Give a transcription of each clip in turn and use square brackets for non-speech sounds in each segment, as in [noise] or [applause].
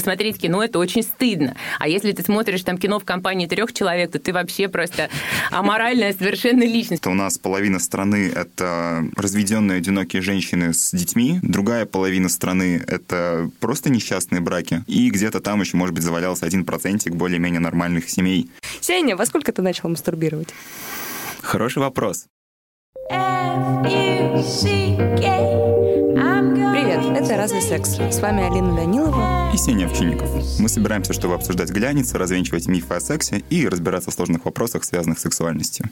смотреть кино это очень стыдно. А если ты смотришь там кино в компании трех человек, то ты вообще просто аморальная совершенно личность. У нас половина страны — это разведенные одинокие женщины с детьми, другая половина страны — это просто несчастные браки, и где-то там еще, может быть, завалялся один процентик более-менее нормальных семей. Сеня, во сколько ты начал мастурбировать? Хороший вопрос. Привет, это «Разве секс?» С вами Алина Данилова и Сеня Овчинников. Мы собираемся, чтобы обсуждать гляницы, развенчивать мифы о сексе и разбираться в сложных вопросах, связанных с сексуальностью.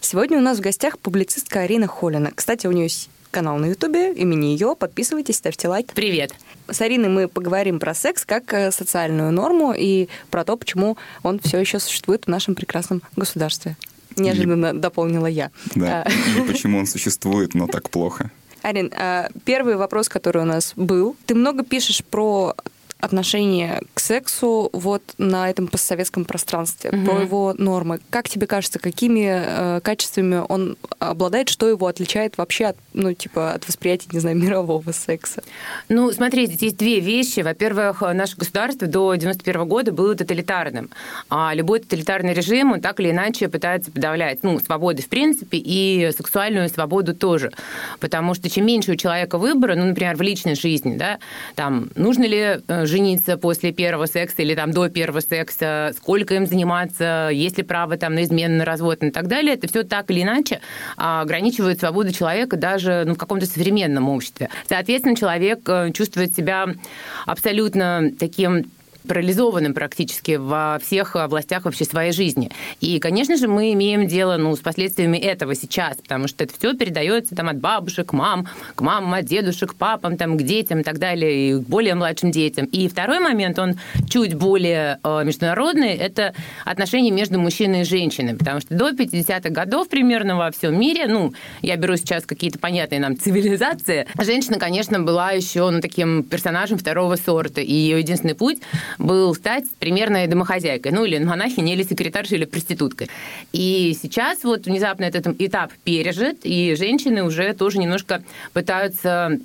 Сегодня у нас в гостях публицистка Арина Холина. Кстати, у нее канал на Ютубе, имени ее. Подписывайтесь, ставьте лайк. Привет. С Ариной мы поговорим про секс как э, социальную норму и про то, почему он все еще существует в нашем прекрасном государстве. Неожиданно и... дополнила я. Да, а. и почему он существует, но так плохо. Арин, а первый вопрос, который у нас был. Ты много пишешь про отношение к сексу вот на этом постсоветском пространстве, угу. про его нормы. Как тебе кажется, какими э, качествами он обладает, что его отличает вообще от, ну, типа, от восприятия, не знаю, [laughs] мирового секса? Ну, смотри, здесь есть две вещи. Во-первых, наше государство до 91 года было тоталитарным. А любой тоталитарный режим, он так или иначе пытается подавлять, ну, свободы в принципе и сексуальную свободу тоже. Потому что чем меньше у человека выбора, ну, например, в личной жизни, да, там, нужно ли э, жениться после первого секса или там до первого секса, сколько им заниматься, есть ли право там на измену, на развод и так далее, это все так или иначе а, ограничивает свободу человека даже ну, в каком-то современном обществе. Соответственно, человек э, чувствует себя абсолютно таким парализованным практически во всех областях вообще своей жизни. И, конечно же, мы имеем дело ну, с последствиями этого сейчас, потому что это все передается там, от бабушек, мам, к мамам, от дедушек, папам, там, к детям и так далее, и к более младшим детям. И второй момент, он чуть более э, международный, это отношения между мужчиной и женщиной, потому что до 50-х годов примерно во всем мире, ну, я беру сейчас какие-то понятные нам цивилизации, женщина, конечно, была еще ну, таким персонажем второго сорта, и ее единственный путь был стать примерной домохозяйкой, ну или монахиней, или секретаршей, или проституткой. И сейчас вот внезапно этот этап пережит, и женщины уже тоже немножко пытаются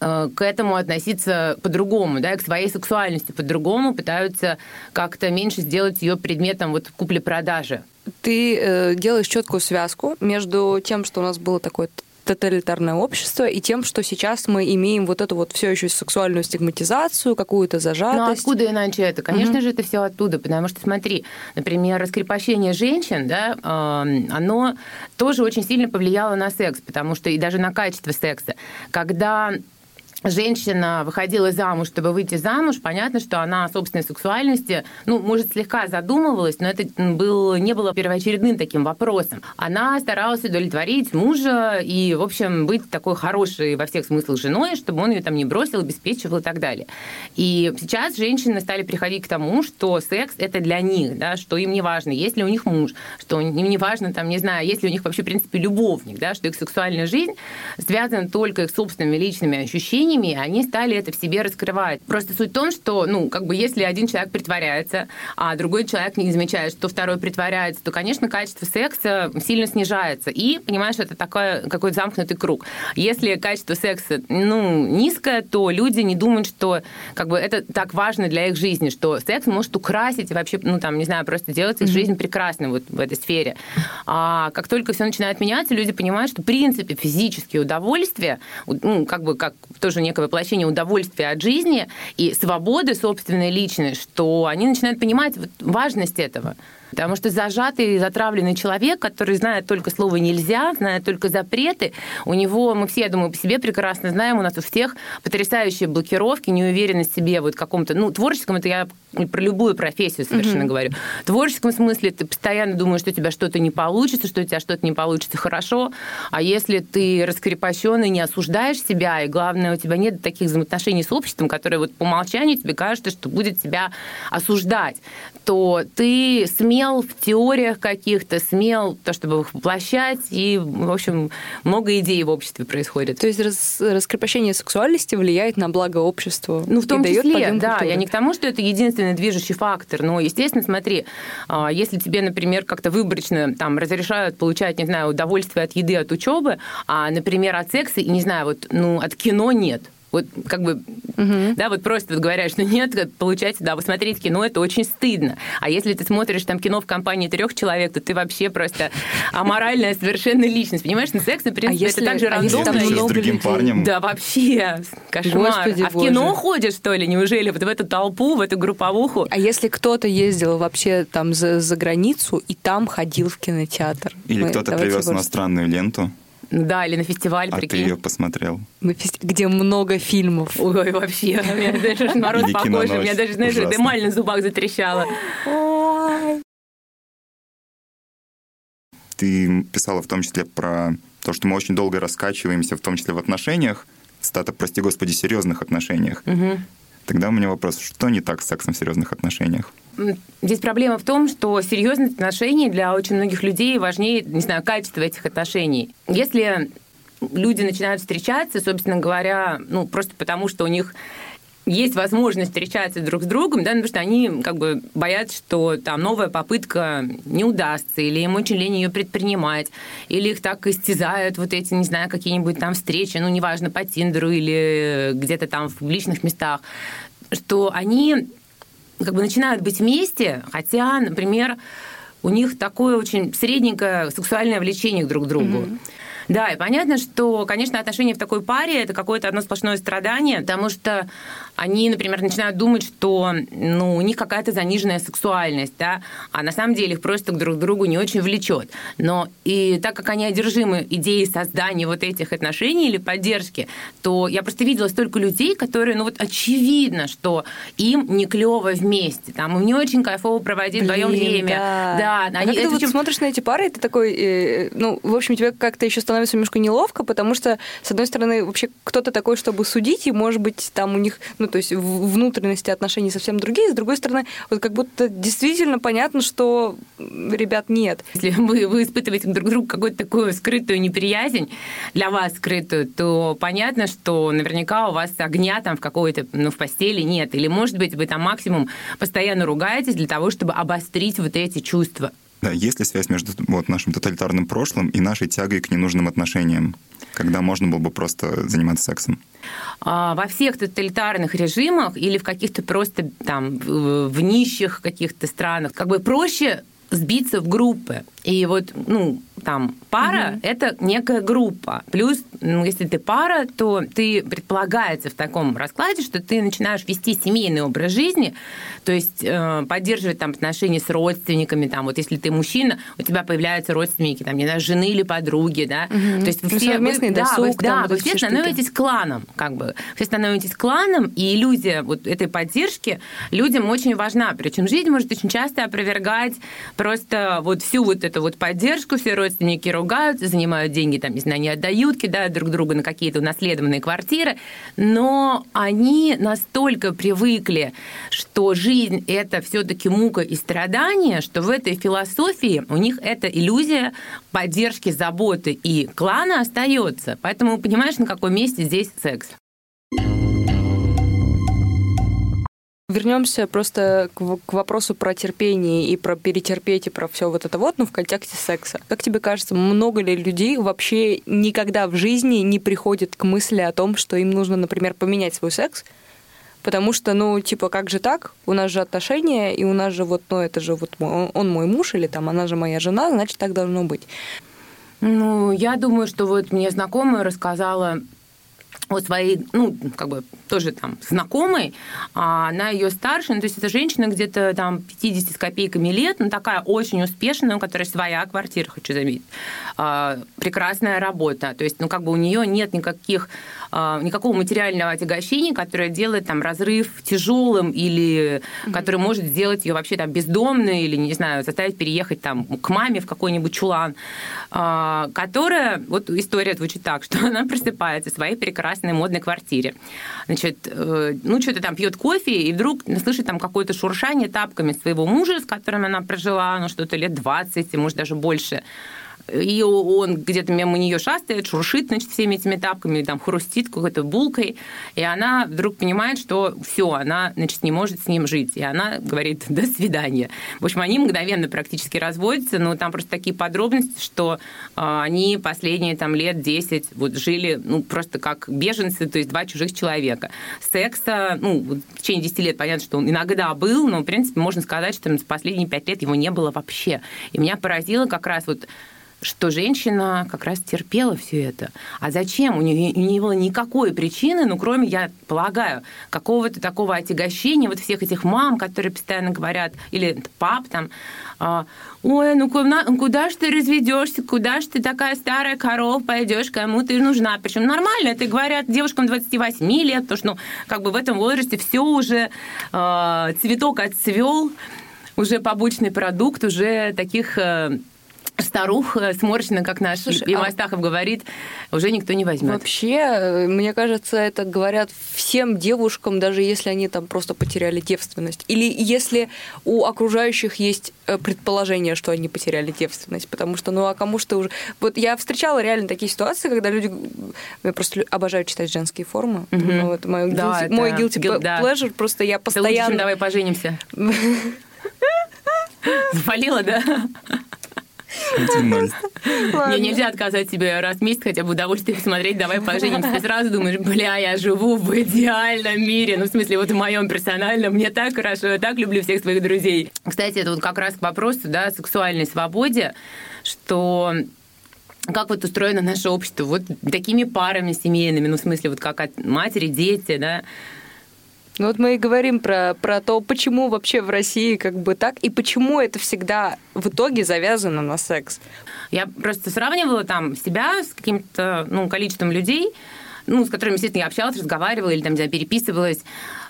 э, к этому относиться по-другому, да, к своей сексуальности по-другому, пытаются как-то меньше сделать ее предметом вот купли-продажи. Ты э, делаешь четкую связку между тем, что у нас было такое тоталитарное общество и тем, что сейчас мы имеем вот эту вот все еще сексуальную стигматизацию, какую-то зажатость. Ну откуда иначе это? Конечно угу. же, это все оттуда, потому что смотри, например, раскрепощение женщин, да, оно тоже очень сильно повлияло на секс, потому что и даже на качество секса. Когда женщина выходила замуж, чтобы выйти замуж, понятно, что она о собственной сексуальности, ну, может, слегка задумывалась, но это был, не было первоочередным таким вопросом. Она старалась удовлетворить мужа и, в общем, быть такой хорошей во всех смыслах женой, чтобы он ее там не бросил, обеспечивал и так далее. И сейчас женщины стали приходить к тому, что секс — это для них, да, что им не важно, есть ли у них муж, что им не важно, там, не знаю, есть ли у них вообще, в принципе, любовник, да, что их сексуальная жизнь связана только их собственными личными ощущениями, ощущениями, они стали это в себе раскрывать. Просто суть в том, что, ну, как бы если один человек притворяется, а другой человек не замечает, что второй притворяется, то, конечно, качество секса сильно снижается. И, понимаешь, это такой какой-то замкнутый круг. Если качество секса, ну, низкое, то люди не думают, что как бы это так важно для их жизни, что секс может украсить вообще, ну, там, не знаю, просто делать их mm-hmm. жизнь прекрасной вот в этой сфере. А как только все начинает меняться, люди понимают, что, в принципе, физические удовольствия, ну, как бы, как тоже тоже некое воплощение удовольствия от жизни и свободы собственной личной, что они начинают понимать важность этого. Потому что зажатый, затравленный человек, который знает только слово «нельзя», знает только запреты, у него, мы все, я думаю, по себе прекрасно знаем, у нас у всех потрясающие блокировки, неуверенность в себе, вот каком-то, ну, творческом, это я про любую профессию совершенно mm-hmm. говорю. В творческом смысле ты постоянно думаешь, что у тебя что-то не получится, что у тебя что-то не получится хорошо, а если ты раскрепощенный, не осуждаешь себя, и главное, у тебя нет таких взаимоотношений с обществом, которые вот по умолчанию тебе кажется, что будет тебя осуждать, то ты смел в теориях каких-то, смел то, чтобы их воплощать, и, в общем, много идей в обществе происходит. То есть рас, раскрепощение сексуальности влияет на благо общества? Ну, в том числе, да. Культуры. Я не к тому, что это единственный движущий фактор, но, естественно, смотри, а, если тебе, например, как-то выборочно там разрешают получать, не знаю, удовольствие от еды, от учебы, а, например, от секса, и, не знаю, вот, ну, от кино нет, вот как бы, угу. да, вот просто вот говорят, что нет, получается, да, вы смотреть кино, это очень стыдно. А если ты смотришь там кино в компании трех человек, то ты вообще просто [laughs] аморальная совершенно личность, понимаешь? Ну, секс, в принципе, а если, это так же а рандомно. Если там с другим людей. парнем. Да, вообще, кошмар. Господи, а в кино боже. ходишь, что ли, неужели? Вот в эту толпу, в эту групповуху? А если кто-то ездил вообще там за, за границу и там ходил в кинотеатр? Или кто-то привез иностранную ленту? Да, или на фестиваль, а прикинь. ты ее посмотрел? На фести... Где много фильмов. Ой, вообще. У меня даже мороз по коже. У меня даже, знаешь, дымаль на зубах затрещала. Ты писала в том числе про то, что мы очень долго раскачиваемся, в том числе в отношениях. Стата, прости господи, серьезных отношениях. Угу. Тогда у меня вопрос, что не так с сексом в серьезных отношениях? Здесь проблема в том, что серьезность отношений для очень многих людей важнее, не знаю, качество этих отношений. Если люди начинают встречаться, собственно говоря, ну, просто потому, что у них есть возможность встречаться друг с другом, да, потому что они как бы боятся, что там новая попытка не удастся, или им очень лень ее предпринимать, или их так истязают вот эти, не знаю, какие-нибудь там встречи, ну, неважно, по Тиндеру или где-то там в личных местах, что они как бы начинают быть вместе, хотя, например, у них такое очень средненькое сексуальное влечение друг к другу. Mm-hmm. Да, и понятно, что, конечно, отношения в такой паре это какое-то одно сплошное страдание, потому что они, например, начинают думать, что ну, у них какая-то заниженная сексуальность, да, а на самом деле их просто друг к другу не очень влечет. Но и так как они одержимы идеей создания вот этих отношений или поддержки, то я просто видела столько людей, которые, ну вот очевидно, что им не клево вместе, там им не очень кайфово проводить вдвоем время. Да, да а они, когда ты вот смотришь на эти пары, ты такой, э, ну, в общем, тебе как-то еще становится немножко неловко, потому что, с одной стороны, вообще кто-то такой, чтобы судить, и, может быть, там у них, ну, то есть внутренности отношений совсем другие. С другой стороны, вот как будто действительно понятно, что ребят нет. Если вы, вы испытываете друг другу какую-то такую скрытую неприязнь, для вас скрытую, то понятно, что наверняка у вас огня там в какой-то, ну, в постели нет. Или, может быть, вы там максимум постоянно ругаетесь для того, чтобы обострить вот эти чувства. Да, есть ли связь между вот, нашим тоталитарным прошлым и нашей тягой к ненужным отношениям, когда можно было бы просто заниматься сексом? А, во всех тоталитарных режимах или в каких-то просто там в нищих каких-то странах как бы проще сбиться в группы. И вот, ну, там пара угу. это некая группа. Плюс, ну, если ты пара, то ты предполагается в таком раскладе, что ты начинаешь вести семейный образ жизни, то есть э, поддерживать там отношения с родственниками, там вот если ты мужчина, у тебя появляются родственники, там не знаю, жены или подруги, да, угу. то есть вы все, вы, досуг, да, вы, да, вы все становитесь штуки. кланом, как бы, все становитесь кланом, и иллюзия вот этой поддержки людям очень важна, причем жизнь может очень часто опровергать просто вот всю вот эту вот поддержку, все родственники ругаются, занимают деньги, там, не знаю, не отдают, кидают друг друга на какие-то унаследованные квартиры, но они настолько привыкли, что жизнь – это все-таки мука и страдания, что в этой философии у них эта иллюзия поддержки, заботы и клана остается. Поэтому понимаешь, на каком месте здесь секс. Вернемся просто к, к вопросу про терпение и про перетерпеть и про все вот это вот, но в контексте секса. Как тебе кажется, много ли людей вообще никогда в жизни не приходит к мысли о том, что им нужно, например, поменять свой секс, потому что, ну, типа, как же так? У нас же отношения, и у нас же вот, ну, это же вот он, он мой муж, или там она же моя жена, значит, так должно быть. Ну, я думаю, что вот мне знакомая рассказала о своей, ну, как бы тоже там знакомой, а она ее старше, ну, то есть это женщина где-то там 50 с копейками лет, но такая очень успешная, у которой своя квартира, хочу заметить, а, прекрасная работа, то есть, ну, как бы у нее нет никаких, а, никакого материального отягощения, которое делает там разрыв тяжелым или mm-hmm. который может сделать ее вообще там бездомной или, не знаю, заставить переехать там к маме в какой-нибудь чулан, а, которая, вот история звучит так, [laughs] что она просыпается своей прекрасной прекрасной модной квартире. Значит, э, ну, что-то там пьет кофе, и вдруг слышит там какое-то шуршание тапками своего мужа, с которым она прожила, ну, что-то лет 20, может, даже больше и он где-то мимо нее шастает, шуршит, значит, всеми этими тапками, там, хрустит какой-то булкой, и она вдруг понимает, что все, она, значит, не может с ним жить, и она говорит «до свидания». В общем, они мгновенно практически разводятся, но там просто такие подробности, что э, они последние там лет 10 вот жили, ну, просто как беженцы, то есть два чужих человека. Секса, ну, в течение 10 лет понятно, что он иногда был, но, в принципе, можно сказать, что последние 5 лет его не было вообще. И меня поразило как раз вот что женщина как раз терпела все это. А зачем? У нее не было никакой причины, ну, кроме, я полагаю, какого-то такого отягощения вот всех этих мам, которые постоянно говорят, или пап там, а, ой, ну куда, куда ж ты разведешься, куда ж ты такая старая корова пойдешь, кому ты нужна. Причем нормально, это говорят девушкам 28 лет, потому что, ну, как бы в этом возрасте все уже э, цветок отцвел, уже побочный продукт, уже таких э, старух сморщенных, как наш Слушай, Иван а... говорит, уже никто не возьмет. Вообще, э, мне кажется, это говорят всем девушкам, даже если они там просто потеряли девственность. Или если у окружающих есть э, предположение, что они потеряли девственность. Потому что, ну а кому что уже... Вот я встречала реально такие ситуации, когда люди... Я просто обожаю читать женские формы. Угу. Ну, вот мой да, guilty, это... мой guilty Guil... pleasure, да. просто я постоянно... Это лучше, давай поженимся. [laughs] Завалила, да? Мне нельзя отказать себе раз в месяц хотя бы удовольствие смотреть «Давай поженимся». Ты сразу думаешь, бля, я живу в идеальном мире. Ну, в смысле, вот в моем персональном. Мне так хорошо, я так люблю всех своих друзей. Кстати, это вот как раз к вопросу, да, о сексуальной свободе, что как вот устроено наше общество, вот такими парами семейными, ну, в смысле, вот как от матери, дети, да, ну вот мы и говорим про, про то, почему вообще в России как бы так, и почему это всегда в итоге завязано на секс. Я просто сравнивала там себя с каким-то ну, количеством людей, ну, с которыми, естественно, я общалась, разговаривала или там, переписывалась.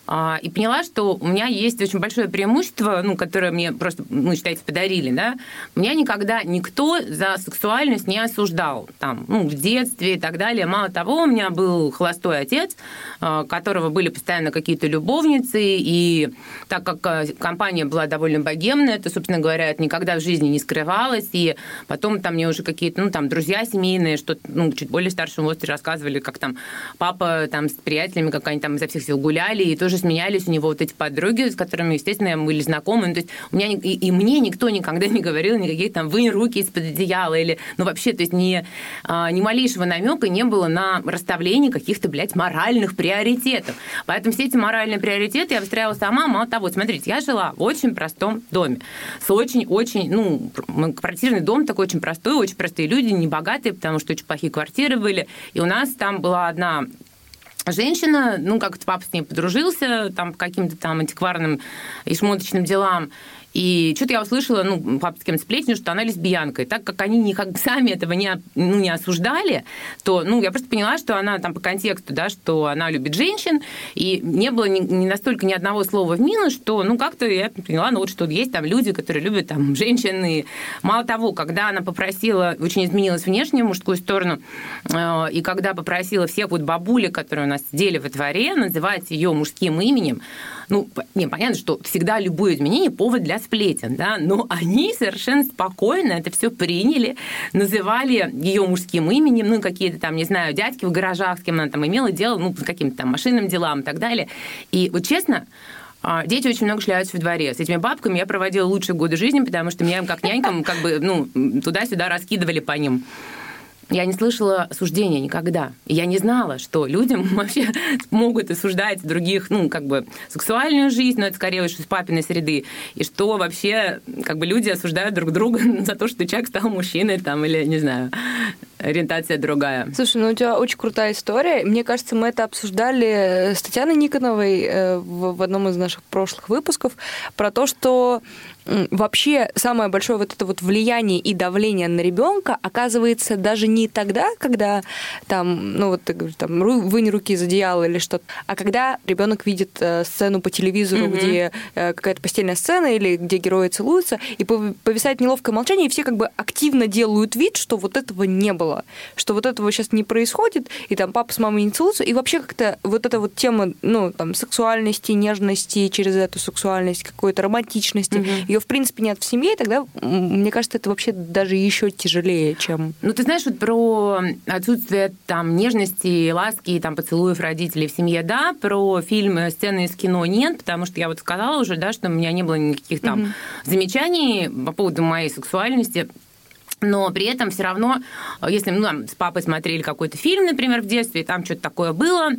А, и поняла, что у меня есть очень большое преимущество, ну, которое мне просто, ну, считайте, подарили, да. Меня никогда никто за сексуальность не осуждал, там, ну, в детстве и так далее. Мало того, у меня был холостой отец, а, которого были постоянно какие-то любовницы, и так как а, компания была довольно богемная, то, собственно говоря, это никогда в жизни не скрывалось, и потом там мне уже какие-то, ну, там, друзья семейные, что ну, чуть более старшем возрасте рассказывали, как там папа там с приятелями, как они там изо всех сил гуляли, и тоже сменялись у него вот эти подруги, с которыми, естественно, мы были знакомы. Ну, то есть у меня и, и мне никто никогда не говорил никаких там «вынь руки из-под одеяла» или, ну, вообще, то есть ни, а, ни малейшего намека не было на расставление каких-то, блядь, моральных приоритетов. Поэтому все эти моральные приоритеты я выстраивала сама. Мало того, смотрите, я жила в очень простом доме с очень-очень, ну, квартирный дом такой очень простой, очень простые люди, не богатые, потому что очень плохие квартиры были. И у нас там была одна женщина, ну, как-то папа с ней подружился, там, по каким-то там антикварным и шмоточным делам, и что-то я услышала, ну, кем-то сплетню, что она лесбиянка. И так как они никак [laughs] сами этого не, ну, не осуждали, то, ну, я просто поняла, что она там по контексту, да, что она любит женщин, и не было ни, ни настолько ни одного слова в минус, что, ну, как-то я поняла, ну, вот что есть там люди, которые любят там женщин. И мало того, когда она попросила, очень изменилась внешне мужскую сторону, э, и когда попросила всех вот бабули, которые у нас сидели во дворе, называть ее мужским именем, ну, не, понятно, что всегда любое изменение повод для сплетен, да, но они совершенно спокойно это все приняли, называли ее мужским именем, ну, какие-то там, не знаю, дядьки в гаражах, с кем она там имела дело, ну, с каким-то там машинным делам и так далее. И вот честно, а, Дети очень много шляются в дворе. С этими бабками я проводила лучшие годы жизни, потому что меня как нянькам как бы, ну, туда-сюда раскидывали по ним я не слышала осуждения никогда. Я не знала, что людям [laughs] вообще могут осуждать других, ну, как бы, сексуальную жизнь, но это скорее уж из папиной среды, и что вообще, как бы, люди осуждают друг друга [laughs] за то, что человек стал мужчиной, там, или, не знаю, ориентация другая. Слушай, ну у тебя очень крутая история. Мне кажется, мы это обсуждали с Татьяной Никоновой э, в одном из наших прошлых выпусков про то, что вообще самое большое вот это вот влияние и давление на ребенка оказывается даже не тогда, когда там, ну вот ты говоришь, там, вынь руки из одеяла или что-то, а когда ребенок видит э, сцену по телевизору, mm-hmm. где э, какая-то постельная сцена или где герои целуются, и повисает неловкое молчание, и все как бы активно делают вид, что вот этого не было было, что вот этого сейчас не происходит, и там папа с мамой не целуются, и вообще как-то вот эта вот тема, ну, там, сексуальности, нежности, через эту сексуальность, какой-то романтичности, угу. ее, в принципе, нет в семье, и тогда, мне кажется, это вообще даже еще тяжелее, чем... Ну, ты знаешь, вот про отсутствие там нежности, ласки, там, поцелуев родителей в семье, да, про фильмы, сцены из кино нет, потому что я вот сказала уже, да, что у меня не было никаких там угу. замечаний по поводу моей сексуальности. Но при этом все равно, если ну, там, с папой смотрели какой-то фильм, например, в детстве, и там что-то такое было,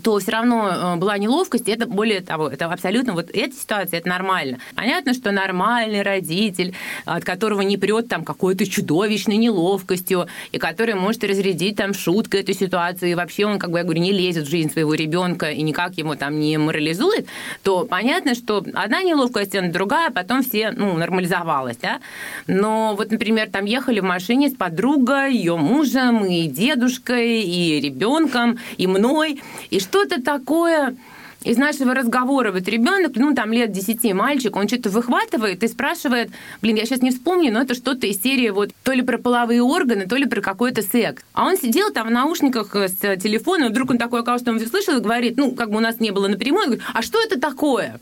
то все равно э, была неловкость, и это более того, это абсолютно вот эта ситуация, это нормально. Понятно, что нормальный родитель, от которого не прет там какой-то чудовищной неловкостью, и который может разрядить там шуткой эту ситуацию, и вообще он, как бы я говорю, не лезет в жизнь своего ребенка и никак ему там не морализует, то понятно, что одна неловкая сцена, другая, потом все, ну, нормализовалась, да. Но вот, например, там ехали в машине с подругой, ее мужем, и дедушкой, и ребенком, и мной, и что-то такое из нашего разговора вот ребенок, ну, там лет 10, мальчик, он что-то выхватывает и спрашивает, блин, я сейчас не вспомню, но это что-то из серии вот то ли про половые органы, то ли про какой-то секс. А он сидел там в наушниках с телефоном, и вдруг он такой, оказывается, он слышал и говорит, ну, как бы у нас не было напрямую, говорит, а что это такое?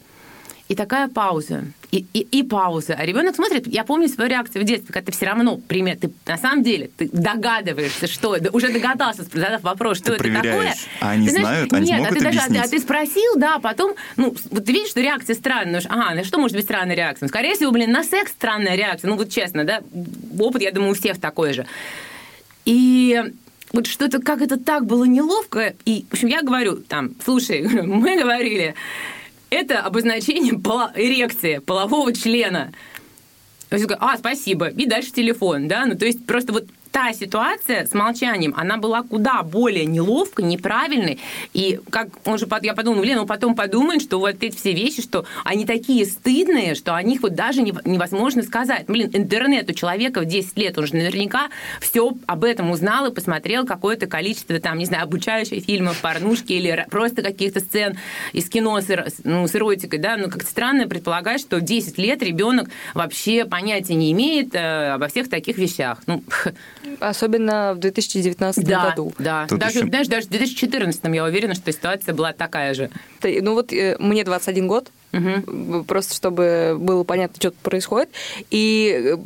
И такая пауза. И, и, и пауза. А ребенок смотрит, я помню свою реакцию в детстве, когда ты все равно пример, ты на самом деле ты догадываешься, что уже догадался, задав вопрос, что ты это такое. А они ты знают, они нет, могут а ты, объяснить. Даже, а ты спросил, да, потом, ну, вот ты видишь, что реакция странная. Ага, на что может быть странная реакция? Ну, скорее всего, блин, на секс странная реакция. Ну, вот честно, да, опыт, я думаю, у всех такой же. И вот что-то, как это так было неловко. И, в общем, я говорю там, слушай, [laughs] мы говорили, это обозначение пола- эрекции, полового члена. А, спасибо. И дальше телефон, да? Ну, то есть просто вот та ситуация с молчанием, она была куда более неловкой, неправильной. И как он же, я подумала, блин, он потом подумает, что вот эти все вещи, что они такие стыдные, что о них вот даже невозможно сказать. Блин, интернет у человека в 10 лет, он же наверняка все об этом узнал и посмотрел какое-то количество, там, не знаю, обучающих фильмов, порнушки или просто каких-то сцен из кино с, ну, с эротикой, да, ну, как-то странно предполагать, что в 10 лет ребенок вообще понятия не имеет э, обо всех таких вещах. Ну, [laughs] Особенно в 2019 да, году. Да, Тут даже, еще... знаешь, даже в 2014 я уверена, что ситуация была такая же. Ну вот э, мне 21 год, Угу. Просто чтобы было понятно, что происходит. И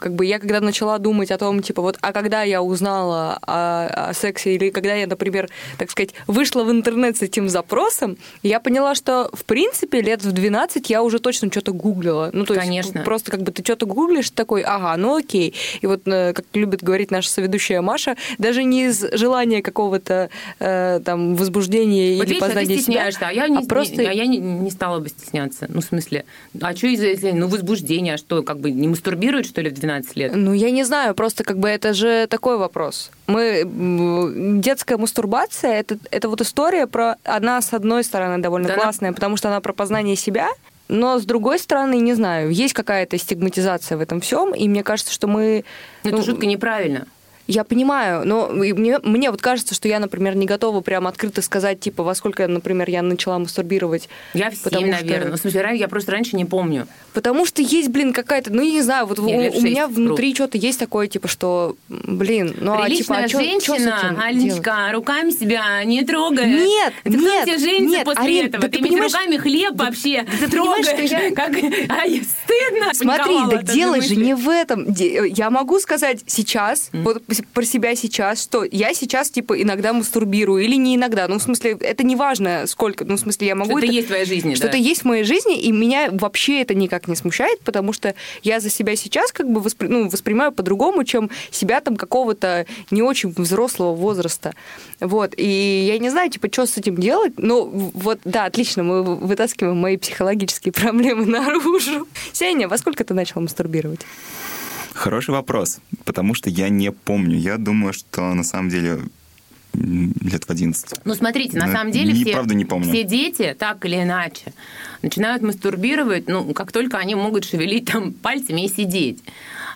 как бы я когда начала думать о том, типа, вот, а когда я узнала о, о сексе, или когда я, например, так сказать, вышла в интернет с этим запросом, я поняла, что, в принципе, лет в 12 я уже точно что-то гуглила. Ну, то Конечно. есть просто как бы ты что-то гуглишь, такой, ага, ну окей. И вот, э, как любит говорить наша соведущая Маша, даже не из желания какого-то э, там возбуждения вот или видишь, познания себя, да? я, не, а просто... я, я не, не стала бы стесняться. Ну, в смысле, а что из-за ну, возбуждения, а что, как бы не мастурбируют, что ли, в 12 лет? Ну, я не знаю, просто как бы это же такой вопрос. Мы... Детская мастурбация это, это вот история про... Она, с одной стороны, довольно да классная, она... потому что она про познание себя, но с другой стороны, не знаю, есть какая-то стигматизация в этом всем, и мне кажется, что мы... Ну, это жутко неправильно. Я понимаю, но мне, мне вот кажется, что я, например, не готова прям открыто сказать, типа, во сколько, например, я начала мастурбировать. Я в 7, потому наверное. Что... Ну, в смысле, я просто раньше не помню. Потому что есть, блин, какая-то, ну, я не знаю, вот у, у меня внутри что-то есть такое, типа, что, блин, ну, а, типа, а чё, женщина, чё Аленечка, делать? руками себя не трогает. Нет, это нет, кто женится нет, после Арин, этого? Да ты, ты понимаешь, руками хлеб да, вообще да, ты трогаешь, что я... как... Ай, стыдно. Смотри, так дело же не в этом. Я могу сказать сейчас, вот про себя сейчас, что я сейчас, типа, иногда мастурбирую или не иногда. Ну, в смысле, это не важно, сколько. Ну, в смысле, я могу... Что-то это... есть в твоей жизни, Что-то да? есть в моей жизни, и меня вообще это никак не смущает, потому что я за себя сейчас как бы воспри... ну, воспринимаю по-другому, чем себя там какого-то не очень взрослого возраста. Вот. И я не знаю, типа, что с этим делать. Ну, вот, да, отлично, мы вытаскиваем мои психологические [laughs] проблемы наружу. Сеня, во сколько ты начал мастурбировать? Хороший вопрос, потому что я не помню. Я думаю, что на самом деле лет в 11. Ну, смотрите, на Но самом деле не, все, правда не помню. все дети, так или иначе, начинают мастурбировать, ну, как только они могут шевелить там пальцами и сидеть.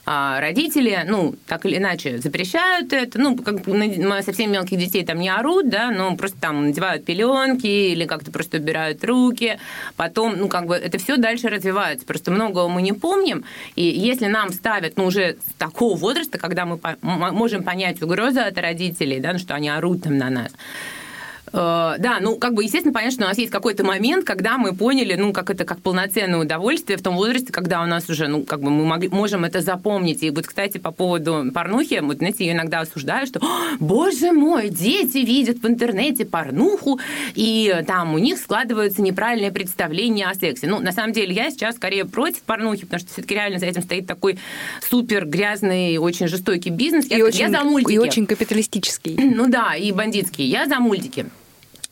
А родители, ну, так или иначе, запрещают это, ну, как бы совсем мелких детей там не орут, да, но просто там надевают пеленки или как-то просто убирают руки, потом, ну, как бы это все дальше развивается, просто многого мы не помним, и если нам ставят, ну, уже с такого возраста, когда мы можем понять угрозу от родителей, да, ну, что они орут там на нас, да, ну, как бы, естественно, понятно, что у нас есть какой-то момент, когда мы поняли, ну, как это, как полноценное удовольствие в том возрасте, когда у нас уже, ну, как бы мы могли, можем это запомнить. И вот, кстати, по поводу порнухи, вот, знаете, я иногда осуждаю, что, боже мой, дети видят в интернете порнуху, и там у них складываются неправильные представления о сексе. Ну, на самом деле, я сейчас скорее против порнухи, потому что все-таки реально за этим стоит такой супер грязный, очень жестокий бизнес. И, я, очень, я за мультики. И очень капиталистический. Ну да, и бандитский. Я за мультики.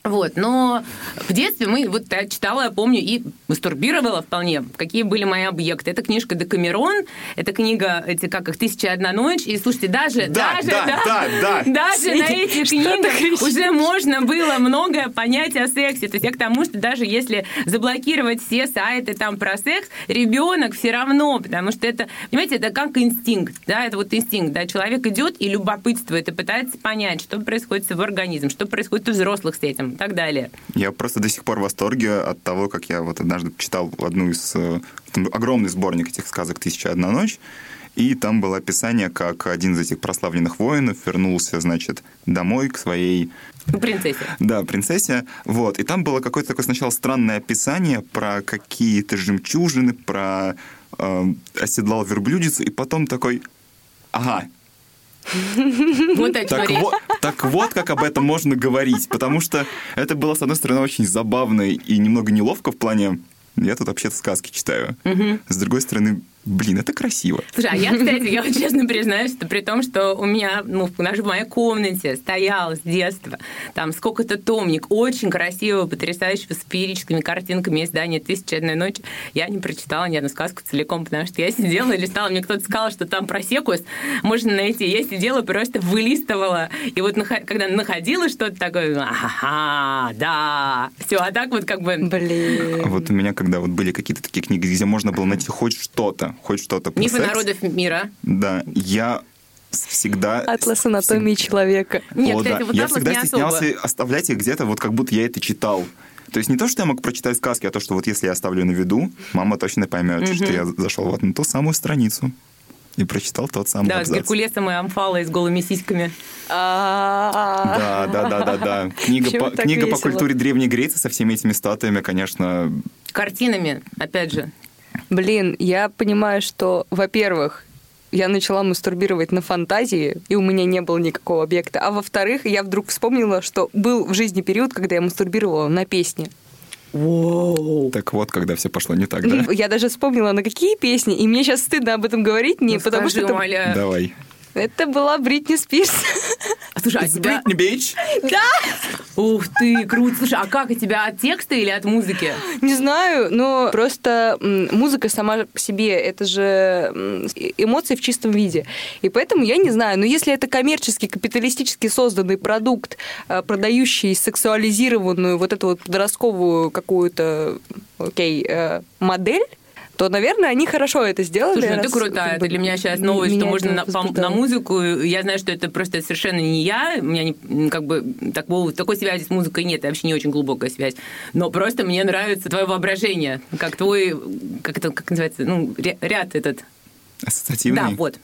Вот, но в детстве мы, вот я читала, я помню, и мастурбировала вполне. Какие были мои объекты? Это книжка Декамерон, это книга, эти, как их, «Тысяча одна ночь». И, слушайте, даже, да, даже, да, да, да, да. даже на этих книгах уже можно было многое понять о сексе. То есть я к тому, что даже если заблокировать все сайты там про секс, ребенок все равно, потому что это, понимаете, это как инстинкт, да, это вот инстинкт, да, человек идет и любопытствует, и пытается понять, что происходит с его организмом, что происходит у взрослых с этим и так далее. Я просто до сих пор в восторге от того, как я вот однажды читал одну из... Э, огромный сборник этих сказок «Тысяча одна ночь», и там было описание, как один из этих прославленных воинов вернулся, значит, домой к своей... Принцессе. Да, принцессе. Вот. И там было какое-то такое сначала странное описание про какие-то жемчужины, про э, оседлал верблюдицу, и потом такой, ага, вот так, вот, так вот, как об этом можно говорить, потому что это было, с одной стороны, очень забавно и немного неловко в плане я тут вообще-то сказки читаю. Угу. С другой стороны, Блин, это красиво. Слушай, а я, кстати, я вот честно признаюсь, что при том, что у меня, ну, даже в моей комнате стоял с детства там сколько-то томник, очень красивого, потрясающего, с феерическими картинками издания «Тысяча одной ночи», я не прочитала ни одну сказку целиком, потому что я сидела и листала, мне кто-то сказал, что там про секус можно найти. Я сидела, просто вылистывала, и вот когда находила что-то такое, ага, да, все, а так вот как бы... Блин. А вот у меня, когда вот были какие-то такие книги, где можно было найти хоть что-то, хоть что-то про Мифы секс. народов мира. Да, я всегда... Атлас анатомии всег... человека. Нет, О, кстати, да. вот я всегда не стеснялся особо. оставлять их где-то, вот как будто я это читал. То есть не то, что я мог прочитать сказки, а то, что вот если я оставлю на виду, мама точно поймет, угу. что я зашел вот на ту самую страницу и прочитал тот самый Да, абзац. с Геркулесом и Амфалой с голыми сиськами. Да, да, да, да, да. Книга, по, книга по культуре Древней Греции со всеми этими статуями, конечно... Картинами, опять же. Блин, я понимаю, что, во-первых, я начала мастурбировать на фантазии, и у меня не было никакого объекта. А во-вторых, я вдруг вспомнила, что был в жизни период, когда я мастурбировала на песни. Воу. Так вот, когда все пошло не так, да? Я даже вспомнила, на какие песни, и мне сейчас стыдно об этом говорить, не ну, потому скажи, что... Умоляю. Давай. Это была Бритни Спирс. А, слушай, а тебя... Бритни Бич? Да! Ух ты, круто. Слушай, а как, у тебя от текста или от музыки? Не знаю, но просто музыка сама по себе, это же эмоции в чистом виде. И поэтому я не знаю, но если это коммерческий, капиталистически созданный продукт, э, продающий сексуализированную вот эту вот подростковую какую-то, окей, э, модель, то, наверное, они хорошо это сделали. Слушай, ну ты крутая. Это для меня сейчас новость, что можно на, по, на музыку. Я знаю, что это просто совершенно не я. У меня не, как бы такого, такой связи с музыкой нет. Это вообще не очень глубокая связь. Но просто мне нравится твое воображение. Как твой, как это как называется, ну, ряд этот. Ассоциативный? Да, вот.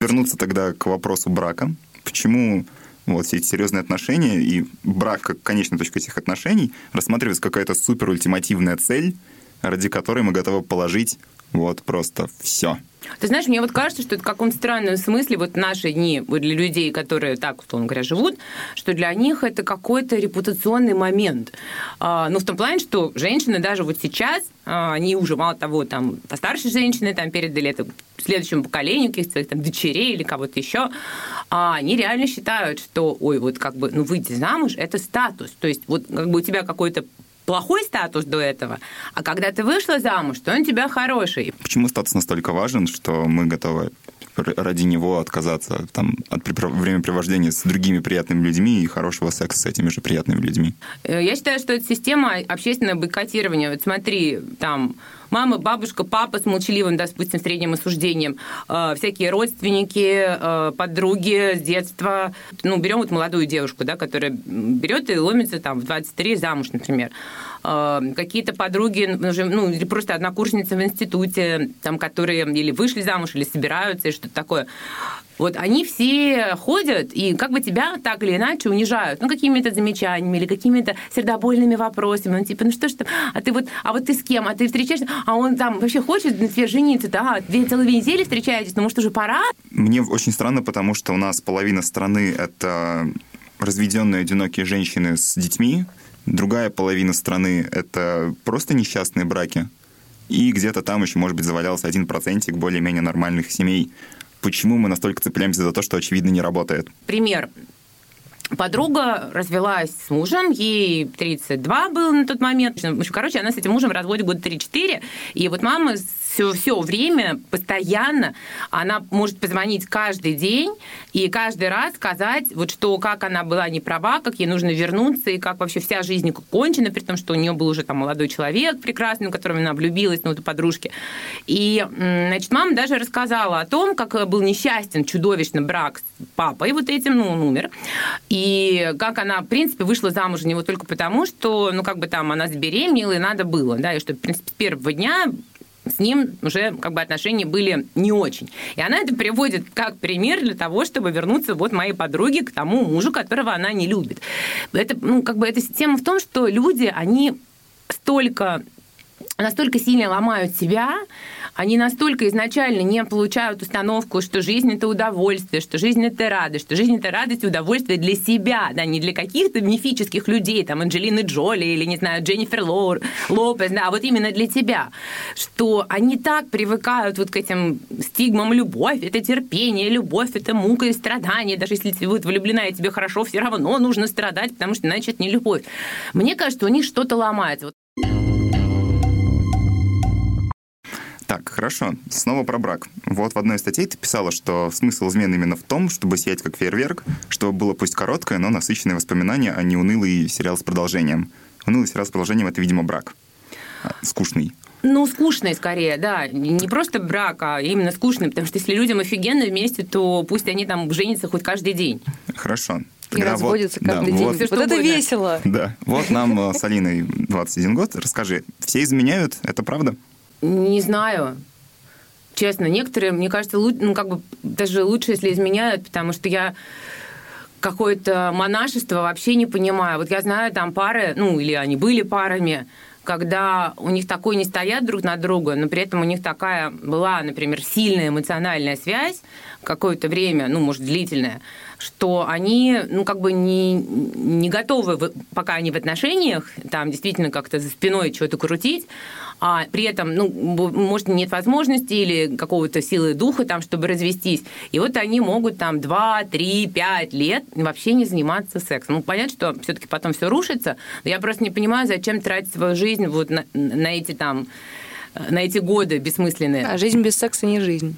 Вернуться тогда к вопросу брака. Почему вот все эти серьезные отношения, и брак как конечная точка этих отношений рассматривается какая-то супер ультимативная цель, ради которой мы готовы положить вот просто все. Ты знаешь, мне вот кажется, что это в каком-то странном смысле вот наши дни для людей, которые так, условно говоря, живут, что для них это какой-то репутационный момент. А, ну, в том плане, что женщины даже вот сейчас, а, они уже, мало того, там, постарше женщины там передали это следующему поколению каких-то своих там дочерей или кого-то еще, а они реально считают, что, ой, вот как бы, ну, выйти замуж – это статус. То есть вот как бы у тебя какой-то плохой статус до этого, а когда ты вышла замуж, то он тебя хороший. Почему статус настолько важен, что мы готовы ради него отказаться там, от времяпривождения с другими приятными людьми и хорошего секса с этими же приятными людьми? Э, я считаю, что это система общественного бойкотирования. Вот смотри, там мама, бабушка, папа с молчаливым, допустим, средним осуждением, э, всякие родственники, э, подруги с детства. Ну, берем вот молодую девушку, да, которая берет и ломится там в 23 замуж, например. Э, какие-то подруги, ну, или просто однокурсницы в институте, там, которые или вышли замуж, или собираются, и что-то такое. Вот они все ходят и как бы тебя так или иначе унижают, ну, какими-то замечаниями или какими-то сердобольными вопросами. Ну, типа, ну что ж ты, а ты вот, а вот ты с кем, а ты встречаешься, а он там вообще хочет на тебе жениться, да, две целые недели встречаетесь, ну, может, уже пора? Мне очень странно, потому что у нас половина страны — это разведенные одинокие женщины с детьми, другая половина страны — это просто несчастные браки, и где-то там еще, может быть, завалялся один процентик более-менее нормальных семей, почему мы настолько цепляемся за то, что, очевидно, не работает. Пример. Подруга развелась с мужем, ей 32 было на тот момент. В короче, она с этим мужем разводит года 3-4. И вот мама все, все время, постоянно, она может позвонить каждый день и каждый раз сказать, вот что, как она была не права, как ей нужно вернуться, и как вообще вся жизнь кончена, при том, что у нее был уже там молодой человек прекрасный, в котором она влюбилась, ну, вот у подружки. И, значит, мама даже рассказала о том, как был несчастен, чудовищно брак с папой вот этим, ну, он умер. И как она, в принципе, вышла замуж за него только потому, что, ну, как бы там она забеременела, и надо было, да, и что, в принципе, с первого дня с ним уже как бы отношения были не очень. И она это приводит как пример для того, чтобы вернуться вот моей подруге к тому мужу, которого она не любит. Это, ну, как бы эта тема в том, что люди, они столько настолько сильно ломают себя, они настолько изначально не получают установку, что жизнь это удовольствие, что жизнь это радость, что жизнь это радость и удовольствие для себя, да, не для каких-то мифических людей, там, Анджелины Джоли или, не знаю, Дженнифер Лоур, Лопес, да, вот именно для тебя, что они так привыкают вот к этим стигмам любовь, это терпение, любовь, это мука и страдание, даже если ты вот влюблена и тебе хорошо, все равно нужно страдать, потому что иначе это не любовь. Мне кажется, у них что-то ломается. Вот Так, хорошо. Снова про брак. Вот в одной из статей ты писала, что смысл измены именно в том, чтобы сиять как фейерверк, чтобы было пусть короткое, но насыщенное воспоминание, а не унылый сериал с продолжением. Унылый сериал с продолжением — это, видимо, брак. А, скучный. Ну, скучный скорее, да. Не просто брак, а именно скучный, потому что если людям офигенно вместе, то пусть они там женятся хоть каждый день. Хорошо. И разводятся вот, каждый да, день. Вот, вот это угодно. весело. Да. Вот нам э, с Алиной 21 год. Расскажи, все изменяют, это правда? Не знаю. Честно, некоторые, мне кажется, ну, как бы даже лучше, если изменяют, потому что я какое-то монашество вообще не понимаю. Вот я знаю там пары, ну, или они были парами, когда у них такой не стоят друг на друга, но при этом у них такая была, например, сильная эмоциональная связь какое-то время, ну, может, длительная, что они, ну, как бы не, не готовы, пока они в отношениях, там действительно как-то за спиной что-то крутить, а при этом, ну, может, нет возможности или какого-то силы духа там, чтобы развестись. И вот они могут там 2, 3, 5 лет вообще не заниматься сексом. Ну, понятно, что все-таки потом все рушится, но я просто не понимаю, зачем тратить свою жизнь вот на, на эти там на эти годы бессмысленные. А жизнь без секса не жизнь.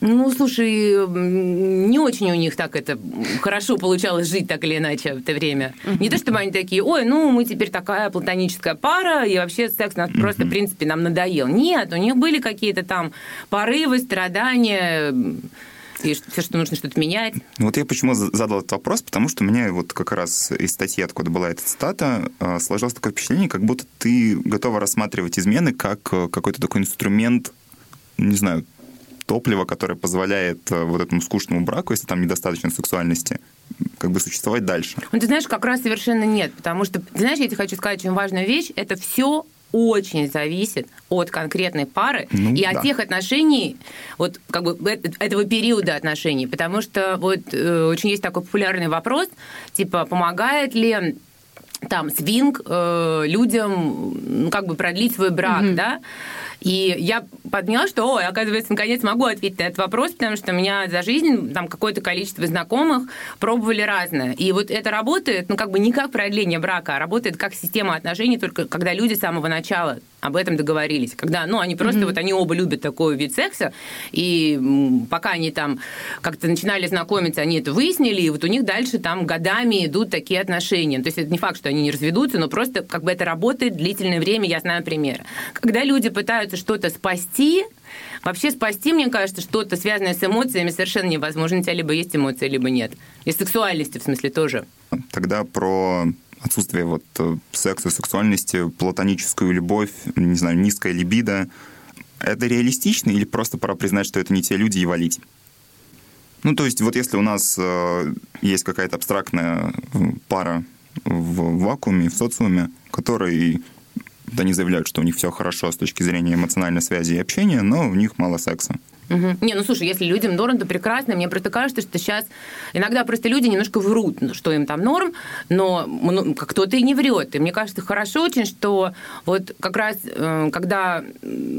Ну, слушай, не очень у них так это хорошо получалось жить так или иначе в это время. Uh-huh. Не то, чтобы они такие, ой, ну, мы теперь такая платоническая пара, и вообще секс нас uh-huh. просто, в принципе, нам надоел. Нет, у них были какие-то там порывы, страдания, и все, что нужно что-то менять. Вот я почему задал этот вопрос, потому что у меня вот как раз из статьи, откуда была эта цитата, а, сложилось такое впечатление, как будто ты готова рассматривать измены как э, какой-то такой инструмент, не знаю, топливо, которое позволяет э, вот этому скучному браку, если там недостаточно сексуальности, как бы существовать дальше. Ну, ты знаешь, как раз совершенно нет, потому что, ты знаешь, я тебе хочу сказать очень важную вещь, это все очень зависит от конкретной пары ну, и да. от тех отношений, вот как бы этого периода отношений, потому что вот э, очень есть такой популярный вопрос, типа, помогает ли там свинг э, людям ну, как бы продлить свой брак, mm-hmm. да? И я подняла, что, ой, оказывается, наконец могу ответить на этот вопрос, потому что у меня за жизнь там какое-то количество знакомых пробовали разное. И вот это работает, ну, как бы не как продление брака, а работает как система отношений, только когда люди с самого начала об этом договорились. Когда, ну, они просто, mm-hmm. вот они оба любят такой вид секса, и пока они там как-то начинали знакомиться, они это выяснили, и вот у них дальше там годами идут такие отношения. То есть это не факт, что они не разведутся, но просто как бы это работает длительное время, я знаю примеры. Когда люди пытаются что-то спасти, Вообще спасти, мне кажется, что-то связанное с эмоциями совершенно невозможно. У тебя либо есть эмоции, либо нет. И сексуальности, в смысле, тоже. Тогда про отсутствие вот э, секса, сексуальности, платоническую любовь, не знаю, низкая либидо. Это реалистично или просто пора признать, что это не те люди и валить? Ну, то есть, вот если у нас э, есть какая-то абстрактная э, пара в вакууме, в социуме, которые они заявляют, что у них все хорошо с точки зрения эмоциональной связи и общения, но у них мало секса. Угу. Не, ну слушай, если людям норм, то прекрасно. Мне просто кажется, что сейчас иногда просто люди немножко врут, что им там норм, но ну, кто-то и не врет. И мне кажется, хорошо очень, что вот как раз э, когда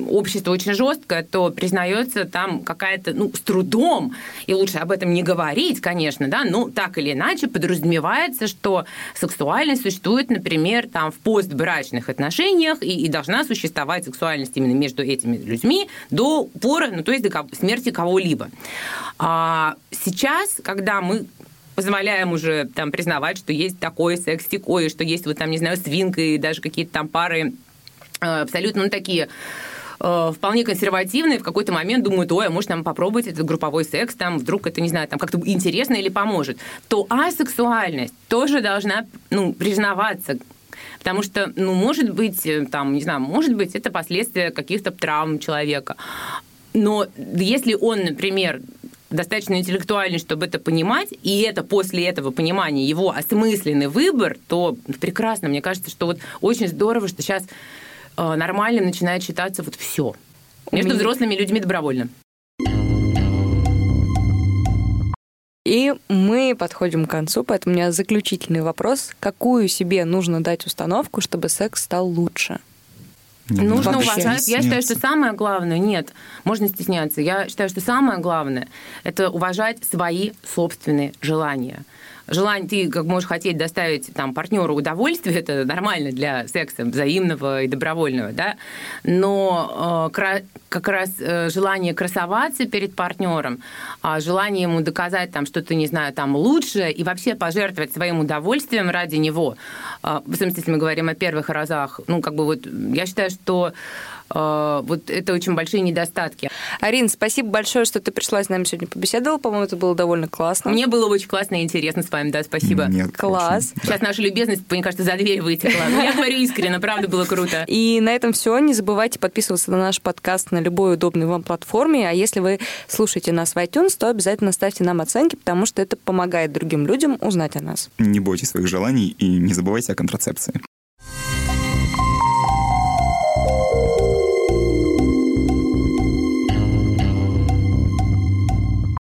общество очень жесткое, то признается там какая-то, ну, с трудом, и лучше об этом не говорить, конечно, да, но так или иначе подразумевается, что сексуальность существует, например, там в постбрачных отношениях, и, и должна существовать сексуальность именно между этими людьми до поры, ну, то есть до смерти кого-либо. А сейчас, когда мы позволяем уже там признавать, что есть такой секс такой, что есть вот там, не знаю, свинка и даже какие-то там пары э, абсолютно ну, такие э, вполне консервативные, в какой-то момент думают, ой, а может нам попробовать этот групповой секс, там вдруг это, не знаю, там как-то интересно или поможет, то асексуальность тоже должна ну, признаваться Потому что, ну, может быть, э, там, не знаю, может быть, это последствия каких-то травм человека. Но если он, например, достаточно интеллектуальный, чтобы это понимать, и это после этого понимания его осмысленный выбор, то прекрасно. Мне кажется, что вот очень здорово, что сейчас э, нормально начинает считаться вот все. Между взрослыми людьми добровольно. И мы подходим к концу, поэтому у меня заключительный вопрос. Какую себе нужно дать установку, чтобы секс стал лучше? Нужно Вообще уважать. Я считаю, что самое главное, нет, можно стесняться. Я считаю, что самое главное – это уважать свои собственные желания желание, ты как можешь хотеть доставить там партнеру удовольствие, это нормально для секса взаимного и добровольного, да, но э, как раз э, желание красоваться перед партнером, э, желание ему доказать там что-то, не знаю, там лучше и вообще пожертвовать своим удовольствием ради него, э, в смысле, если мы говорим о первых разах, ну, как бы вот я считаю, что вот это очень большие недостатки. Арин, спасибо большое, что ты пришла с нами сегодня побеседовала. По-моему, это было довольно классно. Мне было очень классно и интересно с вами, да, спасибо. Нет, Класс. Очень. Сейчас наша любезность, мне кажется, за дверь вытекла. Но я говорю искренне, правда было круто. И на этом все. Не забывайте подписываться на наш подкаст на любой удобной вам платформе. А если вы слушаете нас в iTunes, то обязательно ставьте нам оценки, потому что это помогает другим людям узнать о нас. Не бойтесь своих желаний и не забывайте о контрацепции.